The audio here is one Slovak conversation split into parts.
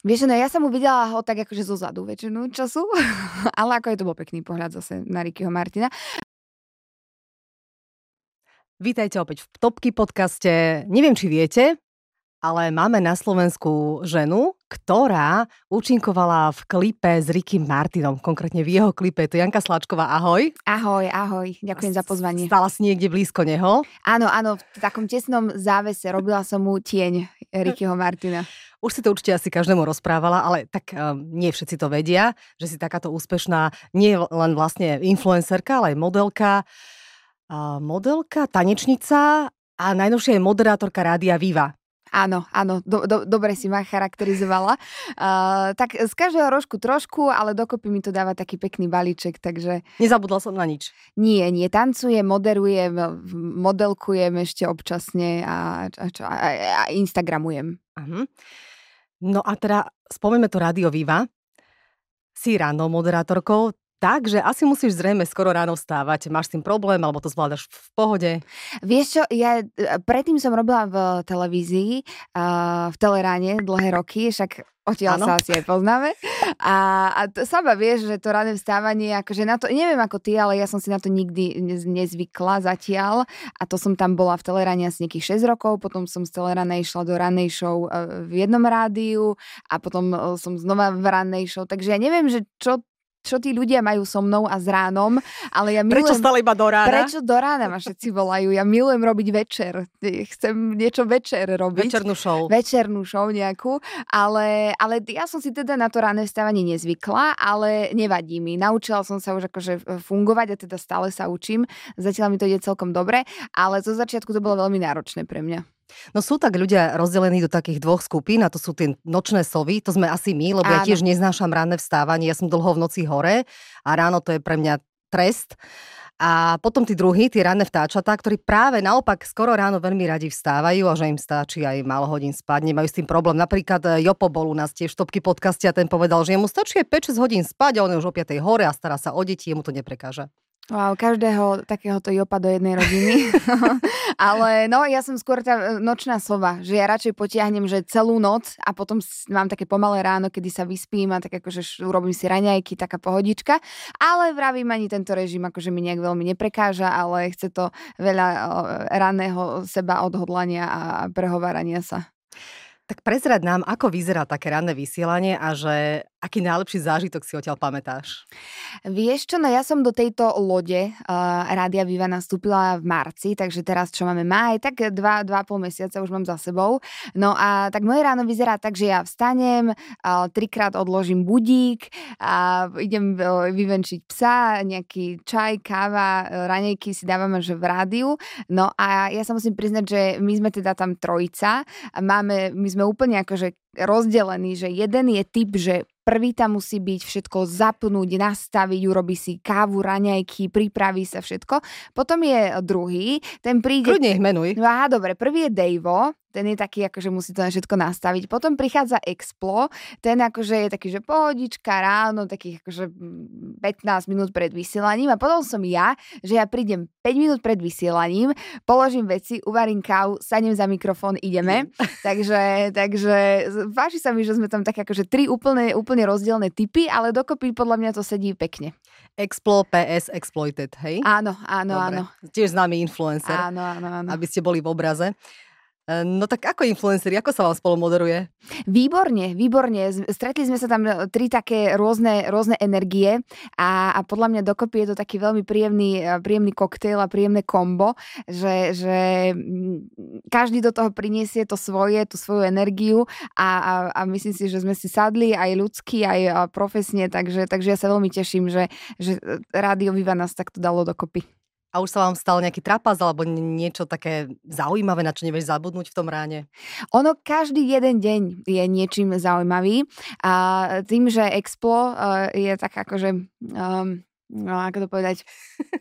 Vieš, no ja som mu videla ho tak akože zo zadu väčšinu času, ale ako je to bol pekný pohľad zase na Rickyho Martina. Vítajte opäť v Topky podcaste. Neviem, či viete, ale máme na Slovensku ženu, ktorá účinkovala v klipe s Rickym Martinom, konkrétne v jeho klipe. To je Janka Sláčková, ahoj. Ahoj, ahoj, ďakujem za pozvanie. Stala si niekde blízko neho? Áno, áno, v takom tesnom závese robila som mu tieň Rickyho Martina. Už si to určite asi každému rozprávala, ale tak um, nie všetci to vedia, že si takáto úspešná nie len vlastne influencerka, ale aj modelka, uh, modelka, tanečnica a najnovšia je moderátorka Rádia Viva. Áno, áno, do, do, dobre si ma charakterizovala. Uh, tak z každého rožku trošku, ale dokopy mi to dáva taký pekný balíček, takže... Nezabudla som na nič. Nie, nie, tancujem, moderujem, modelkujem ešte občasne a, a, a, a Instagramujem. Uh-huh. No a teda spomíme to Rádio Viva. Si ráno moderátorkou, Takže asi musíš zrejme skoro ráno vstávať. Máš s tým problém, alebo to zvládaš v pohode? Vieš čo, ja e, predtým som robila v televízii, v teleráne dlhé roky, však odtiaľ ano. sa asi aj poznáme. A, a to, sama vieš, že to rané vstávanie, akože na to, neviem ako ty, ale ja som si na to nikdy nezvykla zatiaľ. A to som tam bola v teleráne asi nejakých 6 rokov, potom som z teleráne išla do ranej show e, v jednom rádiu a potom e, som znova v ranej show. Takže ja neviem, že čo čo tí ľudia majú so mnou a s ránom, ale ja milujem... Prečo stále iba do rána? Prečo do rána ma všetci volajú? Ja milujem robiť večer. Chcem niečo večer robiť. Večernú show. Večernú show nejakú. Ale, ale ja som si teda na to ráne vstávanie nezvykla, ale nevadí mi. Naučila som sa už akože fungovať a teda stále sa učím. Zatiaľ mi to ide celkom dobre, ale zo začiatku to bolo veľmi náročné pre mňa. No sú tak ľudia rozdelení do takých dvoch skupín a to sú tie nočné sovy, to sme asi my, lebo Áno. ja tiež neznášam ranné vstávanie, ja som dlho v noci hore a ráno to je pre mňa trest. A potom tí druhí, tí ranné vtáčatá, ktorí práve naopak skoro ráno veľmi radi vstávajú a že im stačí aj málo hodín spať, nemajú s tým problém. Napríklad e, Jopo bol u nás tiež v topky podcaste a ten povedal, že mu stačí aj 5-6 hodín spať a on je už o 5 hore a stará sa o deti, jemu to neprekáža. Wow, každého takéhoto jopa do jednej rodiny. Ale no, ja som skôr tá e, nočná sova, že ja radšej potiahnem, že celú noc a potom mám také pomalé ráno, kedy sa vyspím a tak akože urobím si raňajky, taká pohodička. Ale vravím, ani tento režim akože mi nejak veľmi neprekáža, ale chce to veľa raného seba odhodlania a prehovárania sa. Tak prezrad nám, ako vyzerá také ranné vysielanie a že aký najlepší zážitok si odtiaľ pamätáš? Vieš čo, no ja som do tejto lode uh, Rádia Viva nastúpila v marci, takže teraz čo máme maj, tak dva, dva pol mesiaca už mám za sebou. No a tak moje ráno vyzerá tak, že ja vstanem, uh, trikrát odložím budík a idem uh, vyvenčiť psa, nejaký čaj, káva, ranejky si dávame že v rádiu. No a ja sa musím priznať, že my sme teda tam trojica, máme, my sme úplne akože rozdelení, že jeden je typ, že prvý tam musí byť všetko zapnúť, nastaviť, urobí si kávu, raňajky, pripraví sa všetko. Potom je druhý, ten príde... Kľudne ich menuj. No aha, dobre, prvý je Dejvo, ten je taký, akože musí to na všetko nastaviť. Potom prichádza Explo, ten akože je taký, že pohodička ráno, takých akože 15 minút pred vysielaním a potom som ja, že ja prídem 5 minút pred vysielaním, položím veci, uvarím kávu, sadnem za mikrofón, ideme. takže, takže páči sa mi, že sme tam také akože tri úplne, úplne rozdielne typy, ale dokopy podľa mňa to sedí pekne. Explo, PS, Exploited, hej? Áno, áno, Dobre. áno. Tiež známy influencer. Áno, áno, áno. Aby ste boli v obraze. No tak ako influenceri, ako sa vám spolu moderuje? Výborne, výborne. Stretli sme sa tam e, tri také rôzne, rôzne energie a, a podľa mňa dokopy je to taký veľmi príjemný, e, príjemný koktejl a príjemné kombo, že, že každý do toho priniesie to svoje, tú svoju energiu a, a, a myslím si, že sme si sadli aj ľudsky, aj profesne, takže, takže ja sa veľmi teším, že, že Rádio Viva nás takto dalo dokopy. A už sa vám stal nejaký trapas alebo niečo také zaujímavé, na čo nevieš zabudnúť v tom ráne? Ono každý jeden deň je niečím zaujímavý. A tým, že Explo uh, je tak akože... Um, no ako to povedať,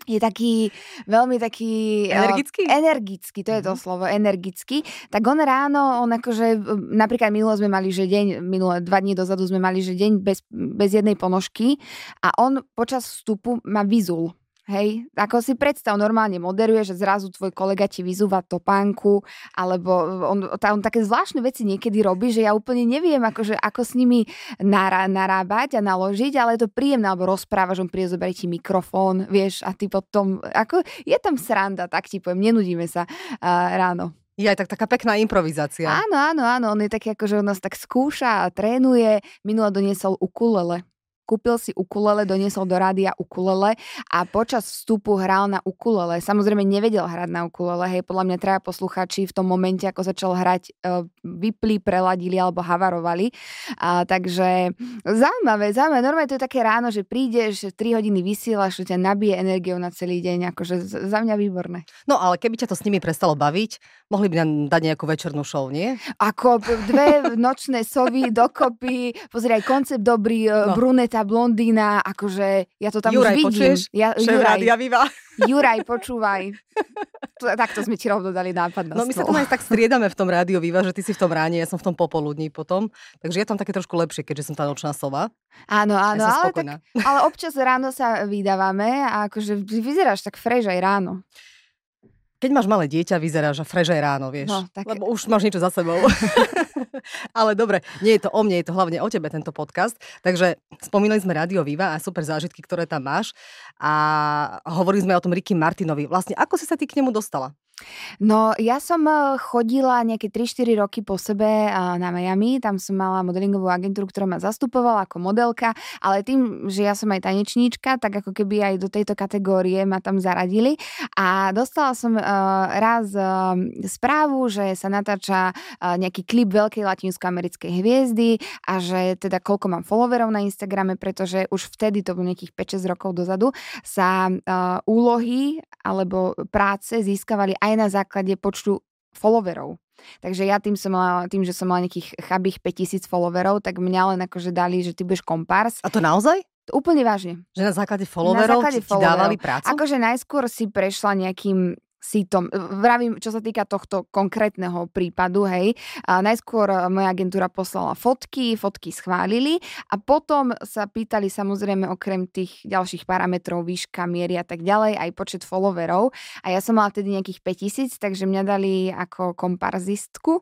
je taký veľmi taký... Energický? Uh, energický, to je to mm-hmm. slovo, energický. Tak on ráno, on akože, napríklad minulo sme mali, že deň, minulé dva dní dozadu sme mali, že deň bez, bez jednej ponožky a on počas vstupu ma vyzul Hej, ako si predstav, normálne moderuje, že zrazu tvoj kolega ti vyzúva topánku, alebo on, on také zvláštne veci niekedy robí, že ja úplne neviem, akože, ako s nimi nará, narábať a naložiť, ale je to príjemné, alebo rozprávaš, on príde zoberie ti mikrofón, vieš, a ty potom, ako je tam sranda, tak ti poviem, nenudíme sa uh, ráno. Je aj tak taká pekná improvizácia. Áno, áno, áno, on je taký, akože on nás tak skúša a trénuje. Minule doniesol ukulele kúpil si ukulele, doniesol do rádia ukulele a počas vstupu hral na ukulele. Samozrejme nevedel hrať na ukulele, hej, podľa mňa traja posluchači v tom momente, ako začal hrať, e, vypli, preladili alebo havarovali. A, takže zaujímavé, zaujímavé. Normálne to je také ráno, že prídeš, 3 hodiny vysielaš, že ťa nabije energiou na celý deň, akože za mňa výborné. No ale keby ťa to s nimi prestalo baviť, mohli by nám dať nejakú večernú show, nie? Ako dve nočné sovy dokopy, pozri aj koncept dobrý, e, no. bruneta tá blondína, akože ja to tam Juraj, už vidím. Počuješ? Ja, Juraj, Rádia Viva. Juraj, počúvaj. Takto sme ti rovno dali nápad na No my sa tam aj tak striedame v tom rádio Viva, že ty si v tom ráne, ja som v tom popoludní potom. Takže je tam také trošku lepšie, keďže som tá nočná sova. Áno, áno, ale, tak, ale občas ráno sa vydávame a akože vyzeráš tak frež aj ráno. Keď máš malé dieťa, vyzeráš frež aj ráno, vieš. No, tak... Lebo už máš niečo za sebou. Ale dobre, nie je to o mne, je to hlavne o tebe tento podcast. Takže spomínali sme Radio Viva a super zážitky, ktoré tam máš. A hovorili sme o tom Ricky Martinovi. Vlastne, ako si sa ty k nemu dostala? No, ja som eh, chodila nejaké 3-4 roky po sebe eh, na Miami, tam som mala modelingovú agentúru, ktorá ma zastupovala ako modelka, ale tým, že ja som aj tanečníčka, tak ako keby aj do tejto kategórie ma tam zaradili. A dostala som uh, raz správu, že sa natáča nejaký klip veľkej latinskoamerickej hviezdy a že teda koľko mám followerov na Instagrame, pretože už vtedy, to bolo nejakých 5-6 rokov dozadu, sa úlohy alebo práce získavali aj na základe počtu followerov. Takže ja tým, som mala, tým, že som mala nejakých chabých 5000 followerov, tak mňa len akože dali, že ty budeš kompárs. A to naozaj? Úplne vážne. Že na základe followerov na základe ti, followerov. dávali prácu? Akože najskôr si prešla nejakým sítom. Vravím, čo sa týka tohto konkrétneho prípadu, hej, a najskôr e, moja agentúra poslala fotky, fotky schválili a potom sa pýtali samozrejme okrem tých ďalších parametrov, výška, miery a tak ďalej, aj počet followerov a ja som mala vtedy nejakých 5000, takže mňa dali ako komparzistku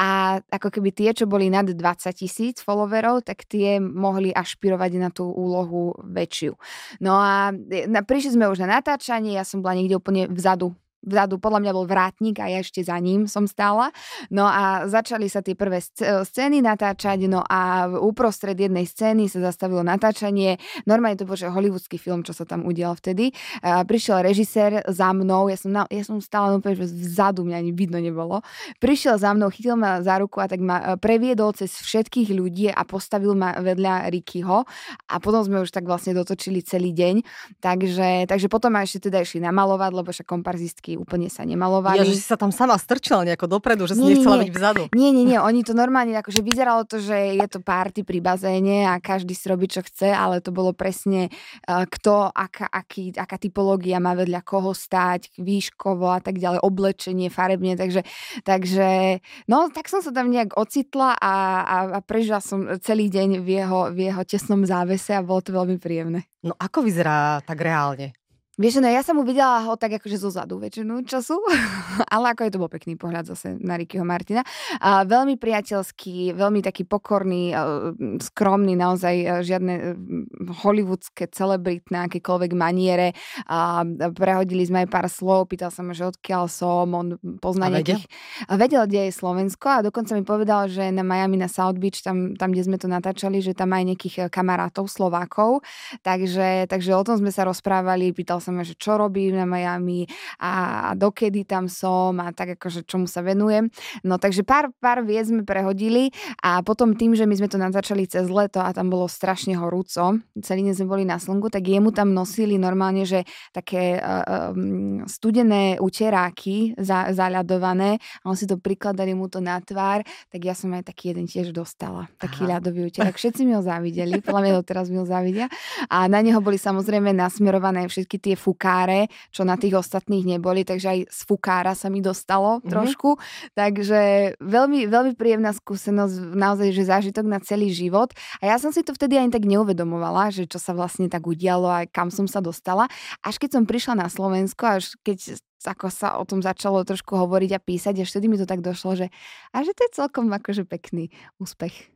a ako keby tie, čo boli nad 20 tisíc followerov, tak tie mohli ašpirovať na tú úlohu väčšiu. No a e, prišli sme už na natáčanie, ja som bola niekde úplne vzadu vzadu, podľa mňa bol vrátnik a ja ešte za ním som stála. No a začali sa tie prvé scény natáčať, no a uprostred jednej scény sa zastavilo natáčanie. Normálne to bol že hollywoodsky film, čo sa tam udial vtedy. A prišiel režisér za mnou, ja som, na, ja som stála úplne že vzadu, mňa ani vidno nebolo. Prišiel za mnou, chytil ma za ruku a tak ma e, previedol cez všetkých ľudí a postavil ma vedľa Rickyho a potom sme už tak vlastne dotočili celý deň. Takže, takže potom ma ešte teda išli namalovať, lebo však komparzistky úplne sa nemalovali. Ja, že si sa tam sama strčila nejako dopredu, že si nie, nechcela nie. byť vzadu. Nie, nie, nie, oni to normálne, akože vyzeralo to, že je to party pri bazéne a každý si robí, čo chce, ale to bolo presne uh, kto, aká, aký, aká typológia má vedľa koho stáť, výškovo a tak ďalej, oblečenie, farebne, takže, takže no, tak som sa tam nejak ocitla a, a, a prežila som celý deň v jeho, v jeho tesnom závese a bolo to veľmi príjemné. No ako vyzerá tak reálne? Vieš, no ja som mu videla ho tak akože zo zadu väčšinu času, ale ako je to bol pekný pohľad zase na Rickyho Martina. A veľmi priateľský, veľmi taký pokorný, skromný, naozaj žiadne hollywoodske, celebritné, akékoľvek maniere. A prehodili sme aj pár slov, pýtal sa ma, že odkiaľ som, on pozná a nejakých... Vedel? vedel, kde je Slovensko a dokonca mi povedal, že na Miami, na South Beach, tam, tam kde sme to natáčali, že tam aj nejakých e, kamarátov Slovákov. Takže, takže o tom sme sa rozprávali, pýtal sa ma, že čo robím na Miami a, a dokedy tam som a tak akože čomu sa venujem. No takže pár, pár vied sme prehodili a potom tým, že my sme to natáčali cez leto a tam bolo strašne horúco, celý deň sme boli na slnku, tak jemu tam nosili normálne, že také uh, um, studené uteráky za, zaľadované a on si to prikladali mu to na tvár, tak ja som aj taký jeden tiež dostala, taký Aha. ľadový uterák. Všetci mi ho závideli, podľa mňa to teraz mi ho závidia a na neho boli samozrejme nasmerované všetky tie tie fukáre, čo na tých ostatných neboli, takže aj z fukára sa mi dostalo mm-hmm. trošku. Takže veľmi, veľmi príjemná skúsenosť, naozaj, že zážitok na celý život. A ja som si to vtedy ani tak neuvedomovala, že čo sa vlastne tak udialo a kam som sa dostala. Až keď som prišla na Slovensko, až keď ako sa o tom začalo trošku hovoriť a písať, až vtedy mi to tak došlo, že a že to je celkom akože pekný úspech.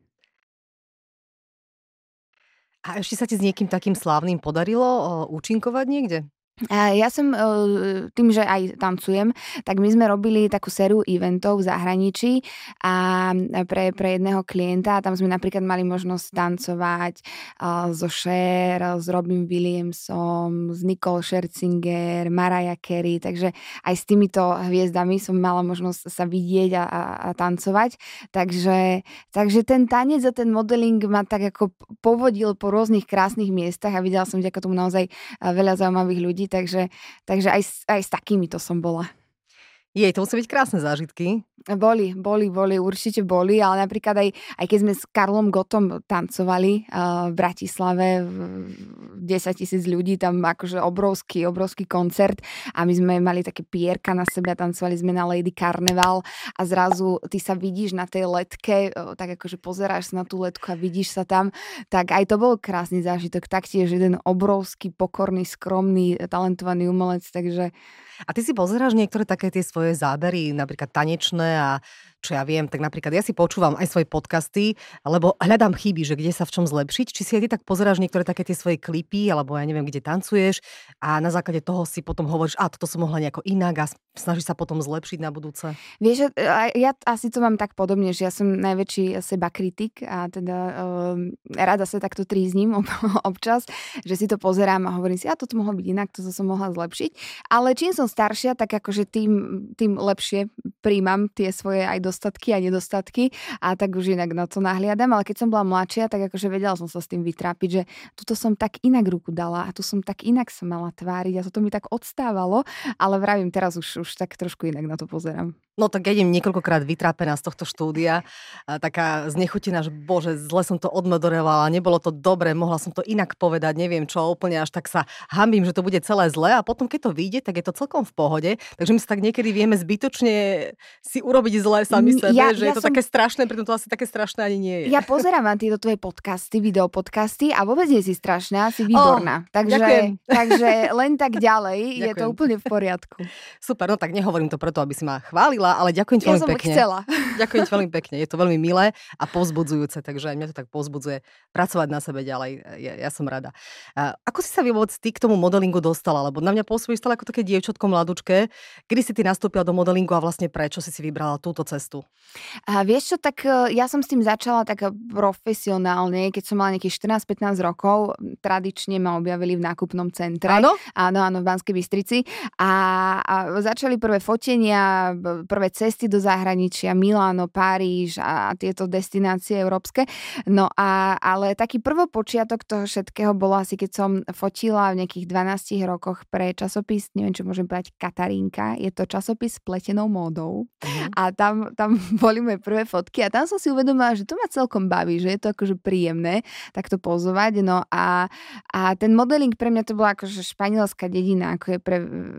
A ešte sa ti s niekým takým slávnym podarilo účinkovať niekde? Ja som e, tým, že aj tancujem, tak my sme robili takú sériu eventov v zahraničí a pre, pre jedného klienta. Tam sme napríklad mali možnosť tancovať so Cher, s Robin Williamsom, s Nicole Scherzinger, Mariah Carey, takže aj s týmito hviezdami som mala možnosť sa vidieť a, a, a tancovať. Takže, takže ten tanec a ten modeling ma tak ako povodil po rôznych krásnych miestach a videla som vďaka tomu naozaj veľa zaujímavých ľudí, takže, takže aj, aj s takými to som bola. Jej, to musí byť krásne zážitky. Boli, boli, boli, určite boli, ale napríklad aj, aj keď sme s Karlom Gotom tancovali uh, v Bratislave, 10 tisíc ľudí, tam akože obrovský, obrovský koncert a my sme mali také pierka na sebe a tancovali sme na Lady Carnival a zrazu ty sa vidíš na tej letke, uh, tak akože pozeráš sa na tú letku a vidíš sa tam, tak aj to bol krásny zážitok, taktiež jeden obrovský, pokorný, skromný, talentovaný umelec, takže a ty si pozeráš niektoré také tie svoje zábery, napríklad tanečné a čo ja viem, tak napríklad ja si počúvam aj svoje podcasty, lebo hľadám chyby, že kde sa v čom zlepšiť. Či si aj ty tak pozeráš niektoré také tie svoje klipy, alebo ja neviem, kde tancuješ a na základe toho si potom hovoríš, a toto som mohla nejako inak a snažíš sa potom zlepšiť na budúce. Vieš, ja asi to mám tak podobne, že ja som najväčší seba kritik a teda um, rada sa takto trízním občas, že si to pozerám a hovorím si, a toto mohlo byť inak, toto som mohla zlepšiť. Ale čím som staršia, tak akože tým, tým lepšie príjmam tie svoje aj dostatky a nedostatky a tak už inak na to nahliadam, ale keď som bola mladšia, tak akože vedela som sa s tým vytrápiť, že tuto som tak inak ruku dala a tu som tak inak sa mala tváriť a toto mi tak odstávalo, ale vravím, teraz už, už tak trošku inak na to pozerám. No tak ja idem niekoľkokrát vytrápená z tohto štúdia, taká znechutená, že bože, zle som to odmoderovala, nebolo to dobre, mohla som to inak povedať, neviem čo, úplne až tak sa hambím, že to bude celé zle a potom keď to vyjde, tak je to celkom v pohode, takže my sa tak niekedy vieme zbytočne si urobiť zle sami sebe, ja, že ja je to som... také strašné, preto to asi také strašné ani nie je. Ja pozerám na tieto tvoje podcasty, videopodcasty a vôbec nie si strašná, si výborná. Oh, takže, takže len tak ďalej ďakujem. je to úplne v poriadku. Super, no tak nehovorím to preto, aby si ma chválila, chcela, ale ďakujem ti ja veľmi som pekne. chcela. Ďakujem ti veľmi pekne, je to veľmi milé a povzbudzujúce, takže mňa to tak povzbudzuje pracovať na sebe ďalej. Ja, ja som rada. A ako si sa vôbec ty k tomu modelingu dostala? Lebo na mňa pôsobíš stále ako také dievčatko mladučké. Kedy si ty nastúpila do modelingu a vlastne prečo si si vybrala túto cestu? A vieš čo, tak e, ja som s tým začala tak profesionálne, keď som mala nejakých 14-15 rokov. Tradične ma objavili v nákupnom centre. Áno? Áno, áno, v Banskej Bystrici. A, a začali prvé fotenia, prvé prvé cesty do zahraničia, Miláno, Paríž a tieto destinácie európske. No a, ale taký prvopočiatok toho všetkého bolo asi, keď som fotila v nejakých 12 rokoch pre časopis, neviem, čo môžem povedať, Katarínka. Je to časopis s pletenou módou. Mm. A tam, tam boli moje prvé fotky a tam som si uvedomila, že to ma celkom baví, že je to akože príjemné takto pozovať. No a, a ten modeling pre mňa to bola akože španielská dedina, ako je pre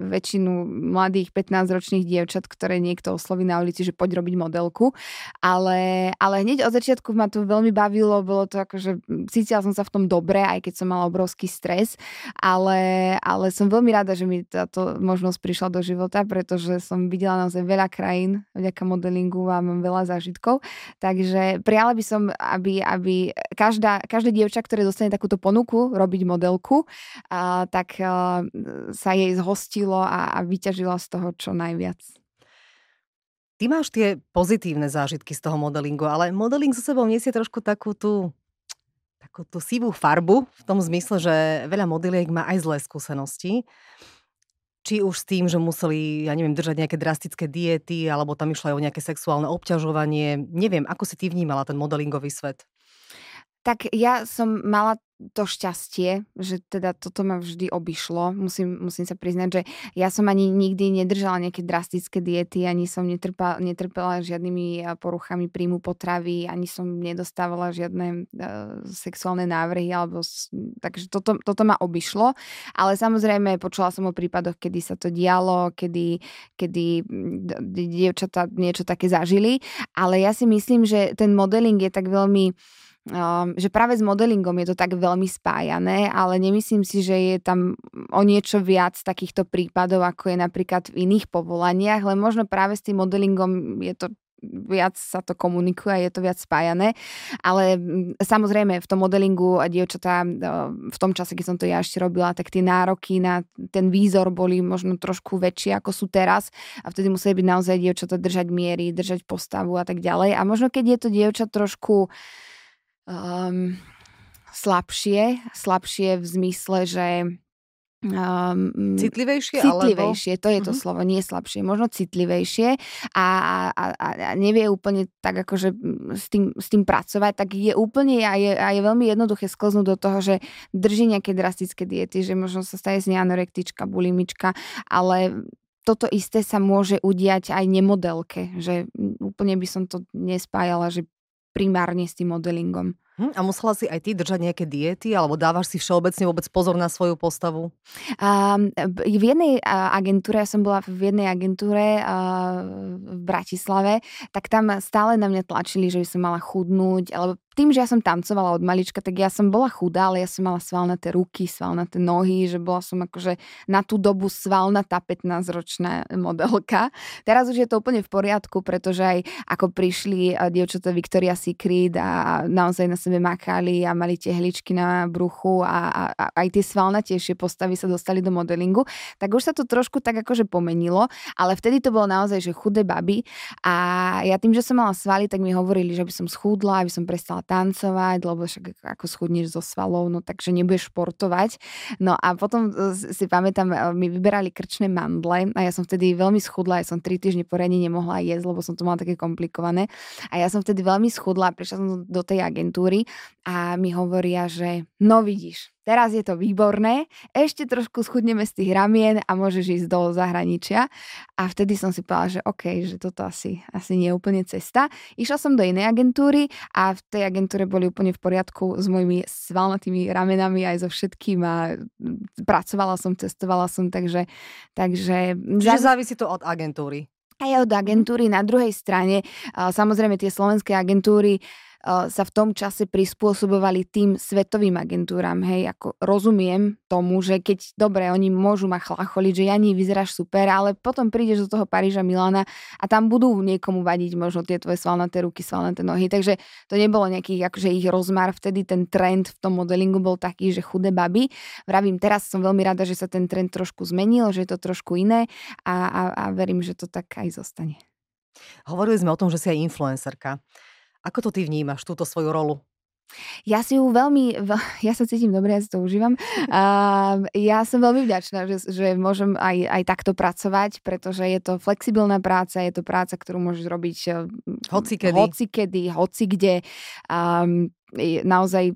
väčšinu mladých 15-ročných dievčat, ktoré niekto to osloví na ulici, že poď robiť modelku. Ale, ale hneď od začiatku ma to veľmi bavilo, bolo to že cítila som sa v tom dobre, aj keď som mala obrovský stres, ale, ale som veľmi rada, že mi táto možnosť prišla do života, pretože som videla naozaj veľa krajín vďaka modelingu a mám veľa zážitkov. Takže prijala by som, aby, aby každá, každé dievča, ktoré dostane takúto ponuku robiť modelku, a, tak a, sa jej zhostilo a, a vyťažila z toho čo najviac. Ty máš tie pozitívne zážitky z toho modelingu, ale modeling so sebou nesie trošku takú tú, takú tú sivú farbu, v tom zmysle, že veľa modeliek má aj zlé skúsenosti. Či už s tým, že museli, ja neviem, držať nejaké drastické diety, alebo tam išlo aj o nejaké sexuálne obťažovanie. Neviem, ako si ty vnímala ten modelingový svet? Tak ja som mala to šťastie, že teda toto ma vždy obišlo. Musím, musím sa priznať, že ja som ani nikdy nedržala nejaké drastické diety, ani som netrpela, netrpela žiadnymi poruchami príjmu potravy, ani som nedostávala žiadne uh, sexuálne návrhy, alebo, takže toto, toto ma obišlo. Ale samozrejme počula som o prípadoch, kedy sa to dialo, kedy, kedy dievčatá niečo také zažili, ale ja si myslím, že ten modeling je tak veľmi že práve s modelingom je to tak veľmi spájané, ale nemyslím si, že je tam o niečo viac takýchto prípadov, ako je napríklad v iných povolaniach, len možno práve s tým modelingom je to viac sa to komunikuje je to viac spájané. Ale samozrejme v tom modelingu dievčatá v tom čase, keď som to ja ešte robila, tak tie nároky na ten výzor boli možno trošku väčšie ako sú teraz a vtedy museli byť naozaj dievčatá držať miery, držať postavu a tak ďalej. A možno keď je to dievča trošku um, slabšie, slabšie v zmysle, že Um, citlivejšie? Citlivejšie, alebo... to je to uh-huh. slovo, nie slabšie, možno citlivejšie a, a, a nevie úplne tak akože s tým, s tým pracovať, tak je úplne a je, a je veľmi jednoduché sklznúť do toho, že drží nejaké drastické diety, že možno sa stane z nej anorektička, bulimička, ale toto isté sa môže udiať aj nemodelke, že úplne by som to nespájala, že primárne s tým modelingom. Hm, a musela si aj ty držať nejaké diety, alebo dávaš si všeobecne vôbec pozor na svoju postavu? Um, v jednej agentúre, ja som bola v jednej agentúre uh, v Bratislave, tak tam stále na mňa tlačili, že by som mala chudnúť, alebo tým, že ja som tancovala od malička, tak ja som bola chudá, ale ja som mala svalnaté ruky, svalnaté nohy, že bola som akože na tú dobu svalnatá 15-ročná modelka. Teraz už je to úplne v poriadku, pretože aj ako prišli dievčatá Victoria Secret a naozaj na makali a mali tie hličky na bruchu a, a, a aj tie svalnatejšie postavy sa dostali do modelingu, tak už sa to trošku tak akože pomenilo, ale vtedy to bolo naozaj, že chudé baby a ja tým, že som mala svaly, tak mi hovorili, že by som schudla, aby som prestala tancovať, lebo však ako schudneš zo svalov, no takže nebudeš športovať. No a potom e, si pamätám, e, mi vyberali krčné mandle a ja som vtedy veľmi schudla, ja som tri týždne poriadne nemohla jesť, lebo som to mala také komplikované. A ja som vtedy veľmi schudla, prišla som do tej agentúry a mi hovoria, že no vidíš, teraz je to výborné, ešte trošku schudneme z tých ramien a môžeš ísť do zahraničia. A vtedy som si povedala, že OK, že toto asi, asi nie je úplne cesta. Išla som do inej agentúry a v tej agentúre boli úplne v poriadku s mojimi svalnatými ramenami aj so všetkým a pracovala som, cestovala som, takže... takže Čiže závisí to od agentúry. Aj od agentúry. Na druhej strane, samozrejme tie slovenské agentúry sa v tom čase prispôsobovali tým svetovým agentúram. Hej, ako rozumiem tomu, že keď, dobre, oni môžu ma chlacholiť, že Jani, vyzeráš super, ale potom prídeš do toho Paríža, Milána a tam budú niekomu vadiť možno tie tvoje svalnaté ruky, svalnaté nohy. Takže to nebolo nejaký akože ich rozmar. Vtedy ten trend v tom modelingu bol taký, že chudé baby. Vravím, teraz som veľmi rada, že sa ten trend trošku zmenil, že je to trošku iné a, a, a verím, že to tak aj zostane. Hovorili sme o tom, že si aj influencerka. Ako to ty vnímaš, túto svoju rolu? Ja si ju veľmi, ja sa cítim dobre, ja si to užívam. Uh, ja som veľmi vďačná, že, že môžem aj, aj takto pracovať, pretože je to flexibilná práca, je to práca, ktorú môžeš robiť hoci kedy, hoci, kedy, hoci kde. Um, naozaj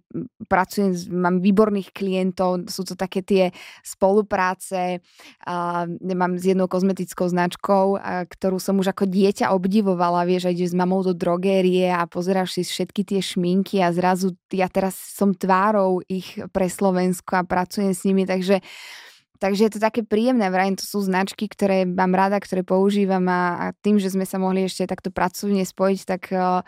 pracujem, mám výborných klientov, sú to také tie spolupráce, a mám s jednou kozmetickou značkou, ktorú som už ako dieťa obdivovala, vieš, aj s mamou do drogérie a pozeráš si všetky tie šminky a zrazu ja teraz som tvárou ich pre Slovensko a pracujem s nimi, takže Takže je to také príjemné, vrajím, to sú značky, ktoré mám rada, ktoré používam a, a tým, že sme sa mohli ešte takto pracovne spojiť, tak uh,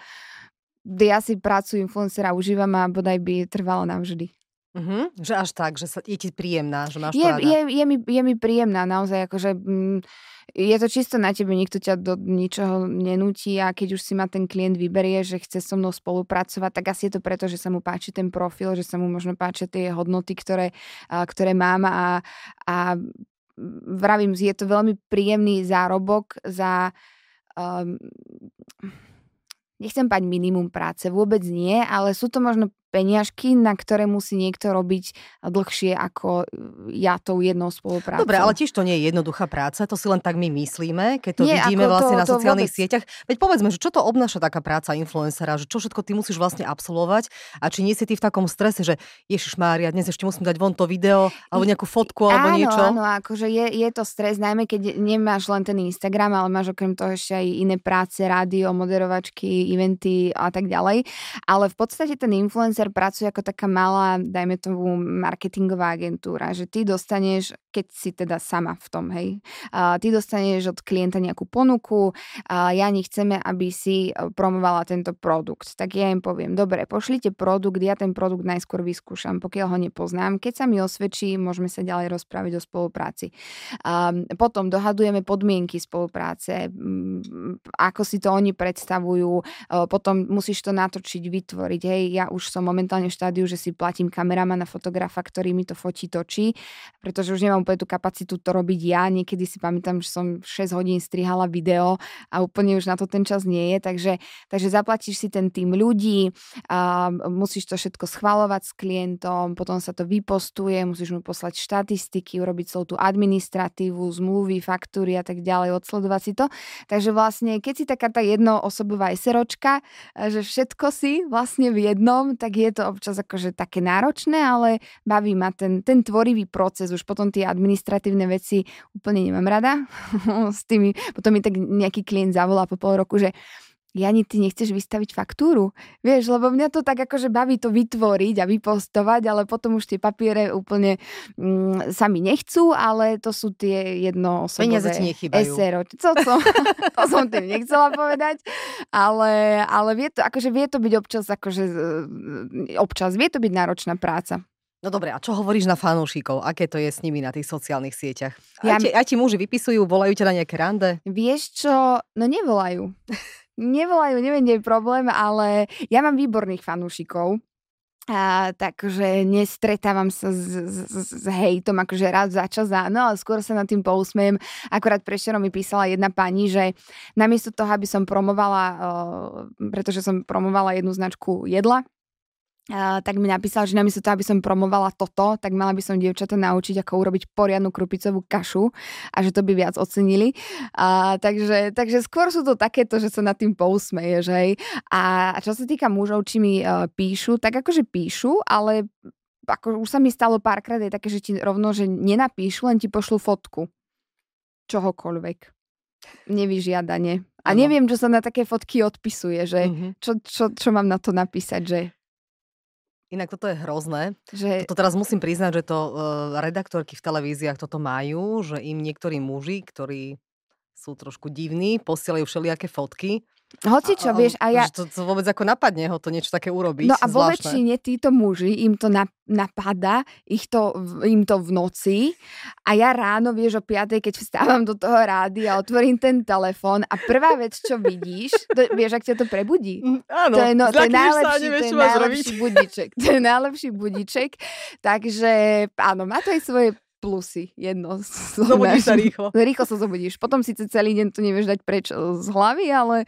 ja si prácu influencera užívam a bodaj by trvalo navždy. Uh-huh, že až tak, že sa, je ti príjemná, že máš je, to je, je, mi, je mi príjemná, naozaj, akože mm, je to čisto na tebe, nikto ťa do ničoho nenúti a keď už si ma ten klient vyberie, že chce so mnou spolupracovať, tak asi je to preto, že sa mu páči ten profil, že sa mu možno páčia tie hodnoty, ktoré, a, ktoré mám a, a vravím, je to veľmi príjemný zárobok za um, nechcem pať minimum práce, vôbec nie, ale sú to možno peniažky, na ktoré musí niekto robiť dlhšie ako ja tou jednou spoluprácou. Dobre, ale tiež to nie je jednoduchá práca, to si len tak my myslíme, keď to nie, vidíme vlastne to, na sociálnych vôbec... sieťach. Veď povedzme, že čo to obnáša taká práca influencera, že čo všetko ty musíš vlastne absolvovať a či nie si ty v takom strese, že Ježiš Mária, dnes ešte musím dať von to video alebo nejakú fotku alebo áno, niečo. Áno, akože je, je to stres, najmä keď nemáš len ten Instagram, ale máš okrem toho ešte aj iné práce, rádio, moderovačky, eventy a tak ďalej. Ale v podstate ten influencer pracuje ako taká malá, dajme tomu, marketingová agentúra, že ty dostaneš, keď si teda sama v tom, hej, a ty dostaneš od klienta nejakú ponuku, a ja nechceme, aby si e, promovala tento produkt. Tak ja im poviem, dobre, pošlite produkt, ja ten produkt najskôr vyskúšam, pokiaľ ho nepoznám. Keď sa mi osvedčí, môžeme sa ďalej rozprávať o spolupráci. A potom dohadujeme podmienky spolupráce, ako si to oni predstavujú, e, potom musíš to natočiť, vytvoriť. Hej, ja už som momentálne štádiu, že si platím kameramana, fotografa, ktorý mi to fotí, točí, pretože už nemám úplne tú kapacitu to robiť ja. Niekedy si pamätám, že som 6 hodín strihala video a úplne už na to ten čas nie je, takže, takže zaplatíš si ten tým ľudí, a musíš to všetko schvalovať s klientom, potom sa to vypostuje, musíš mu poslať štatistiky, urobiť celú tú administratívu, zmluvy, faktúry a tak ďalej, odsledovať si to. Takže vlastne, keď si taká tá jednoosobová SROčka, že všetko si vlastne v jednom, tak je to občas akože také náročné, ale baví ma ten, ten tvorivý proces, už potom tie administratívne veci úplne nemám rada. S tými, potom mi tak nejaký klient zavolá po pol roku, že Jani, ty nechceš vystaviť faktúru? Vieš, lebo mňa to tak akože baví to vytvoriť a vypostovať, ale potom už tie papiere úplne mm, sa mi nechcú, ale to sú tie jednoosobové Peniaze ti. Co som, to som tým nechcela povedať, ale, ale vie to, akože vie to byť občas, akože občas, vie to byť náročná práca. No dobre, a čo hovoríš na fanúšikov? Aké to je s nimi na tých sociálnych sieťach? Ja... Aj, ti, aj ti muži vypisujú, volajú ťa na nejaké rande? Vieš čo, no nevolajú. nevolajú, neviem, kde je problém, ale ja mám výborných fanúšikov. A, takže nestretávam sa s, s, s hejtom akože raz za čas áno, ale skôr sa nad tým pousmejem. Akurát prešerom mi písala jedna pani, že namiesto toho, aby som promovala, uh, pretože som promovala jednu značku jedla, Uh, tak mi napísal, že namiesto toho, aby som promovala toto, tak mala by som dievčata naučiť, ako urobiť poriadnu krupicovú kašu a že to by viac ocenili. Uh, takže, takže skôr sú to takéto, že sa nad tým pousmeje, že A čo sa týka mužov, či mi uh, píšu, tak akože píšu, ale ako už sa mi stalo párkrát je také, že ti rovno, že nenapíšu, len ti pošlu fotku. Čohokoľvek. Nevyžiadanie. A neviem, čo sa na také fotky odpisuje, že mm-hmm. čo, čo, čo mám na to napísať, že Inak toto je hrozné. Že... Toto teraz musím priznať, že to uh, redaktorky v televíziách toto majú, že im niektorí muži, ktorí sú trošku divní, posielajú všelijaké fotky Hoci čo, a, vieš, a ja... To, to vôbec ako napadne ho to niečo také urobiť. No a vo väčšine títo muži, im to napadá, ich to, im to v noci a ja ráno, vieš, o 5, keď vstávam do toho rády a otvorím ten telefón a prvá vec, čo vidíš, to, vieš, ak ťa to prebudí. Mm, áno, to je, no, to je najlepší, nevieš, to je najlepší budiček. To je najlepší budiček. Takže áno, má to aj svoje plusy, jedno. Zobudíš sa rýchlo. Rýchlo sa zobudíš. Potom síce celý deň to nevieš dať preč z hlavy, ale,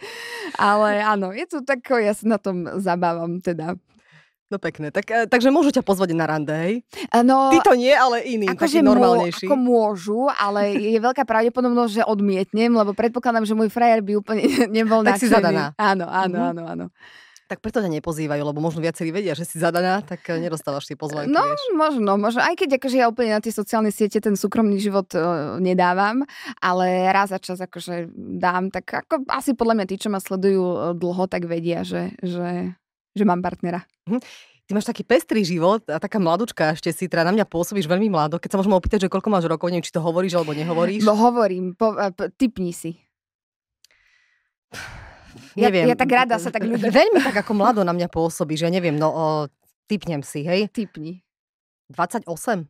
ale áno, je to tak, ja sa na tom zabávam teda. No pekné. Tak, eh, takže môžu ťa pozvať na rande, hej? No, Ty to nie, ale iný, ako taký normálnejší. Mô, ako môžu, ale je veľká pravdepodobnosť, že odmietnem, lebo predpokladám, že môj frajer by úplne nebol tak si zadaná. Áno, áno, mm-hmm. áno, áno. Tak preto ťa nepozývajú, lebo možno viacerí vedia, že si zadaná, tak eh, nedostávaš tie pozvánky, No, vieš. možno, možno. Aj keď akože ja úplne na tie sociálne siete ten súkromný život uh, nedávam, ale raz za čas akože dám, tak ako asi podľa mňa tí, čo ma sledujú eh, dlho, tak vedia, že, že, že mám partnera. Hm. Ty máš taký pestrý život a taká mladučka ešte si, teda na mňa pôsobíš veľmi mlado. Keď sa môžeme opýtať, že koľko máš rokov, neviem, či to hovoríš alebo nehovoríš. No hovorím, po, po, typni si. Neviem. Ja, ja tak rada sa tak ľudí... Veľmi tak ako mlado na mňa pôsobí, že neviem, no o, typnem si, hej? Typni. 28?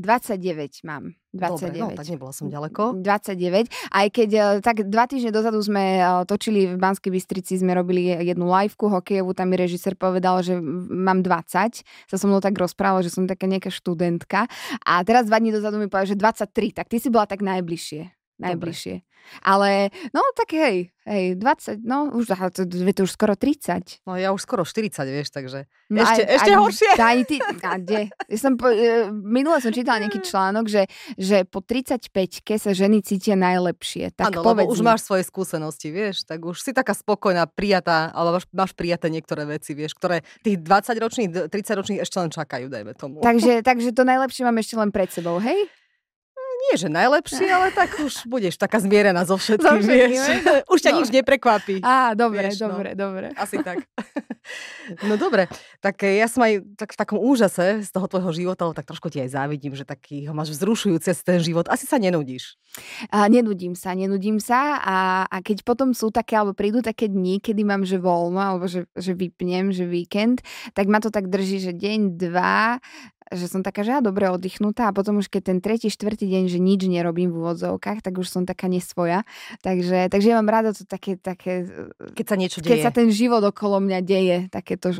29 mám. 29. Dobre, no tak nebola som ďaleko. 29. Aj keď e, tak dva týždne dozadu sme e, točili v Banskej Bystrici, sme robili jednu liveku hokejovú, tam mi režisér povedal, že mám 20. Sa so mnou tak rozprával, že som taká nejaká študentka. A teraz dva dní dozadu mi povedal, že 23. Tak ty si bola tak najbližšie najbližšie. Ale no tak hej, hej, 20, no už to, to už skoro 30. No ja už skoro 40, vieš, takže no ešte, aj, ešte aj, horšie. Aj ty, a kde? Ja som po, e, minule som čítala nejaký článok, že, že po 35-ke sa ženy cítia najlepšie. Tak ano, povedz už máš svoje skúsenosti, vieš, tak už si taká spokojná, prijatá, alebo máš, máš prijaté niektoré veci, vieš, ktoré tých 20-ročných, 30-ročných ešte len čakajú, dajme tomu. Takže, takže to najlepšie máme ešte len pred sebou, hej? Nie že najlepší, ale tak už budeš taká zmierená zo všetkým, vieš. Už ťa no. nič neprekvapí. Á, dobre, vieš, no. dobre, no. dobre. Asi tak. No dobre, tak ja som aj tak v takom úžase z toho tvojho života, ale tak trošku ti aj závidím, že taký ho máš vzrušujúce ten život. Asi sa nenudíš. A nenudím sa, nenudím sa a, a keď potom sú také, alebo prídu také dni, kedy mám že voľno, alebo že, že vypnem, že víkend, tak ma to tak drží, že deň, dva, že som taká, že ja dobre oddychnutá a potom už keď ten tretí, štvrtý deň, že nič nerobím v úvodzovkách, tak už som taká nesvoja. Takže, takže ja mám rada to také, také... Keď sa niečo deje. Keď sa ten život okolo mňa deje, takéto,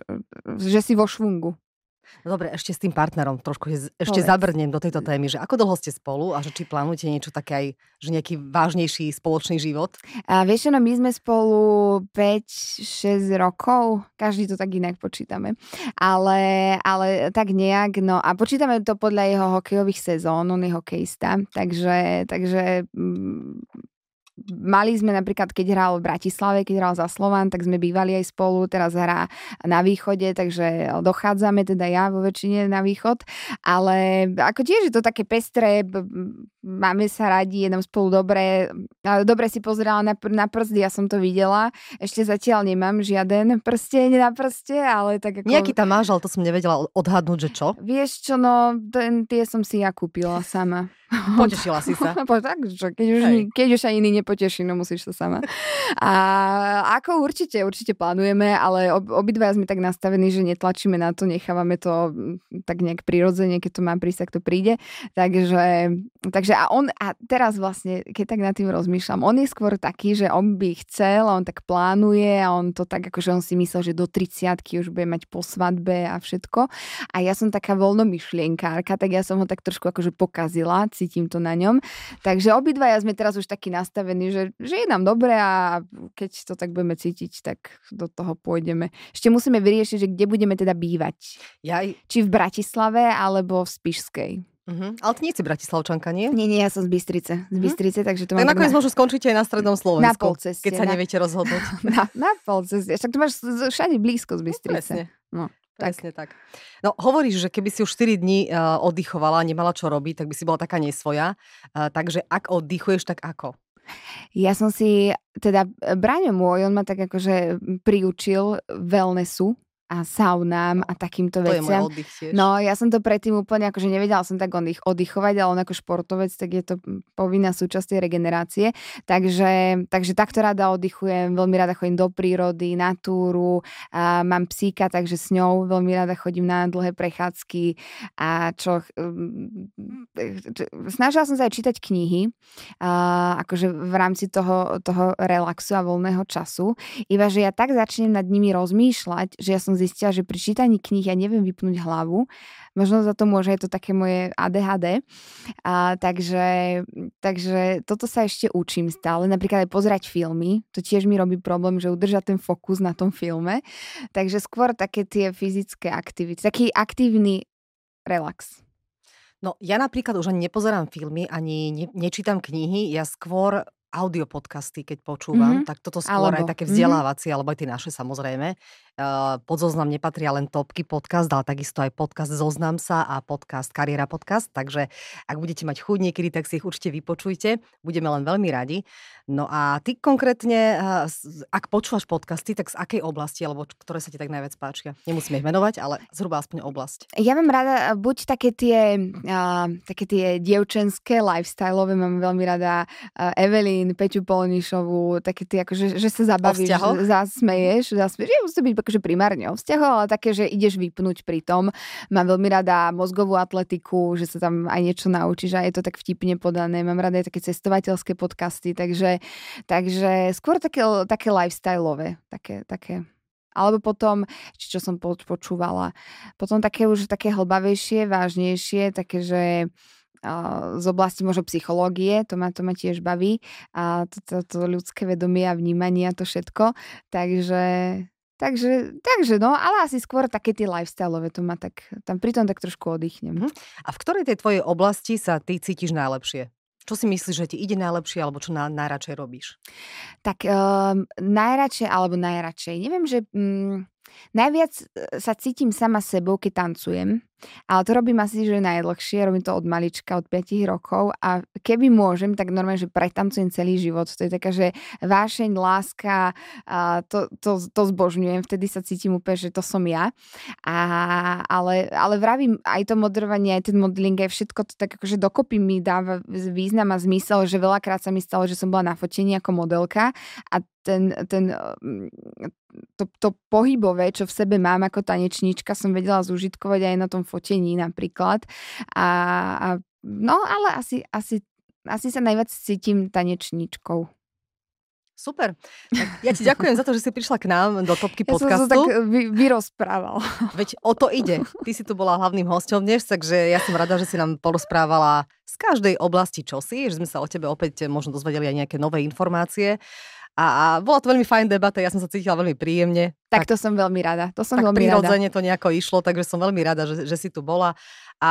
že si vo švungu. Dobre, ešte s tým partnerom trošku ešte zabrnem do tejto témy, že ako dlho ste spolu a že či plánujete niečo také aj, že nejaký vážnejší spoločný život? A vieš, no my sme spolu 5-6 rokov, každý to tak inak počítame, ale, ale tak nejak, no a počítame to podľa jeho hokejových sezón, on je hokejista, takže, takže mm, mali sme napríklad, keď hral v Bratislave, keď hral za Slovan, tak sme bývali aj spolu, teraz hrá na východe, takže dochádzame teda ja vo väčšine na východ, ale ako tiež je to také pestré, máme sa radi, je nám spolu dobre, dobre si pozerala na, na prsty, ja som to videla, ešte zatiaľ nemám žiaden prsteň na prste, ale tak ako... Nejaký tam máš, ale to som nevedela odhadnúť, že čo? Vieš čo, no, ten, tie som si ja kúpila sama. Potešila si sa. tak, čo, keď, už, keď už sa iný nepoteší, no musíš sa sama. A ako určite, určite plánujeme, ale ob, obidva sme tak nastavení, že netlačíme na to, nechávame to tak nejak prirodzene, keď to má prísť, tak to príde. Takže, takže a on, a teraz vlastne, keď tak nad tým rozmýšľam, on je skôr taký, že on by chcel, on tak plánuje a on to tak, akože on si myslel, že do 30 už bude mať po svadbe a všetko. A ja som taká voľnomyšlienkárka, tak ja som ho tak trošku akože pokazila cítim to na ňom. Takže obidvaja sme teraz už takí nastavení, že, že je nám dobre a keď to tak budeme cítiť, tak do toho pôjdeme. Ešte musíme vyriešiť, že kde budeme teda bývať. Jaj. Či v Bratislave, alebo v Spišskej. Uh-huh. Ale ty nie si Bratislavčanka, nie? Nie, nie, ja som z Bystrice. Z mhm. Bystrice, uh-huh. takže to tak nakoniec na... možno skončíte aj na strednom Slovensku. Na polceste. Keď sa na... neviete rozhodnúť. na, na polceste. Však to máš všade blízko z Bystrice. No, no. Presne tak. No hovoríš, že keby si už 4 dní uh, oddychovala, nemala čo robiť, tak by si bola taká nesvoja. Uh, takže ak oddychuješ, tak ako? Ja som si, teda Braňo môj, on ma tak akože priučil wellnessu, a saunám a takýmto to veciam. Je môj tiež. No, ja som to predtým úplne, akože nevedela som tak oddych, oddychovať, ale on ako športovec, tak je to povinná súčasť tej regenerácie. Takže, takže takto rada oddychujem, veľmi rada chodím do prírody, na túru, a mám psíka, takže s ňou veľmi rada chodím na dlhé prechádzky a čo... Snažila som sa aj čítať knihy, a, akože v rámci toho, toho relaxu a voľného času, iba že ja tak začnem nad nimi rozmýšľať, že ja som zistila, že pri čítaní kníh ja neviem vypnúť hlavu. Možno za to môže, je to také moje ADHD. A, takže, takže toto sa ešte učím stále. Napríklad aj pozerať filmy. To tiež mi robí problém, že udržať ten fokus na tom filme. Takže skôr také tie fyzické aktivity. Taký aktívny relax. No ja napríklad už ani nepozerám filmy, ani ne, nečítam knihy, ja skôr audio podcasty, keď počúvam, mm-hmm. tak toto skôr alebo. aj také mhm. vzdelávacie, mm-hmm. alebo aj tie naše samozrejme. Pod zoznam nepatria len topky podcast, ale takisto aj podcast Zoznam sa a podcast Kariéra podcast, takže ak budete mať chuť niekedy, tak si ich určite vypočujte, budeme len veľmi radi. No a ty konkrétne, ak počúvaš podcasty, tak z akej oblasti, alebo ktoré sa ti tak najviac páčia? Nemusíme ich menovať, ale zhruba aspoň oblasť. Ja mám rada buď také tie, uh, také tie dievčenské, lifestyleové, mám veľmi rada uh, Evelyn, Peťu Polnišovú, také tie, akože, že sa zabavíš, zasmeješ, zasmeješ. Ja musí byť akože primárne o vzťahoch, ale také, že ideš vypnúť pri tom. Mám veľmi rada mozgovú atletiku, že sa tam aj niečo naučíš a je to tak vtipne podané. Mám rada aj také cestovateľské podcasty, takže, takže skôr také, také lifestyleové, také, také alebo potom, čo som počúvala, potom také už také hlbavejšie, vážnejšie, také, že z oblasti možno psychológie, to ma, to ma tiež baví, a to, to, to ľudské vedomie a vnímanie a to všetko. Takže, takže, takže no, ale asi skôr také tie lifestyleové, to ma tak, tam pritom tak trošku oddychnem. Mhm. A v ktorej tej tvojej oblasti sa ty cítiš najlepšie? Čo si myslíš, že ti ide najlepšie, alebo čo na, najradšej robíš? Tak um, najradšej, alebo najradšej, neviem, že... Um, Najviac e, sa cítim sama sebou, keď tancujem, ale to robím asi, že najdlhšie, robím to od malička, od 5 rokov a keby môžem, tak normálne, že pretancujem celý život. To je taká, že vášeň, láska, to, to, to zbožňujem, vtedy sa cítim úplne, že to som ja. A, ale, ale vravím, aj to moderovanie, aj ten modeling, aj všetko to tak akože dokopy mi dáva význam a zmysel, že veľakrát sa mi stalo, že som bola na fotení ako modelka a ten, ten, to, to pohybové, čo v sebe mám ako tanečníčka, som vedela zúžitkovať aj na tom fotení napríklad. A, a no, ale asi, asi, asi sa najviac cítim tanečníčkou. Super. Tak ja ti ďakujem za to, že si prišla k nám do topky ja podcastu. som to tak vy, vyrozprával. Veď o to ide. Ty si tu bola hlavným hostom dnes, takže ja som rada, že si nám porozprávala z každej oblasti čosi, že sme sa o tebe opäť možno dozvedeli aj nejaké nové informácie. A, a bola to veľmi fajn debata, ja som sa cítila veľmi príjemne. Tak, tak to som veľmi rada. To som tak veľmi prirodzene rada. to nejako išlo, takže som veľmi rada, že, že si tu bola a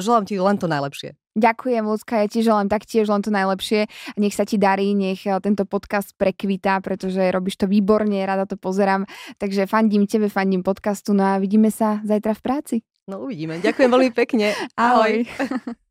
želám ti len to najlepšie. Ďakujem, Lucka, ja ti želám taktiež len to najlepšie. Nech sa ti darí, nech eh, tento podcast prekvita, pretože robíš to výborne, rada to pozerám. Takže fandím tebe, fandím podcastu, no a vidíme sa zajtra v práci. No uvidíme. Ďakujem veľmi pekne. Ahoj. Ahoj.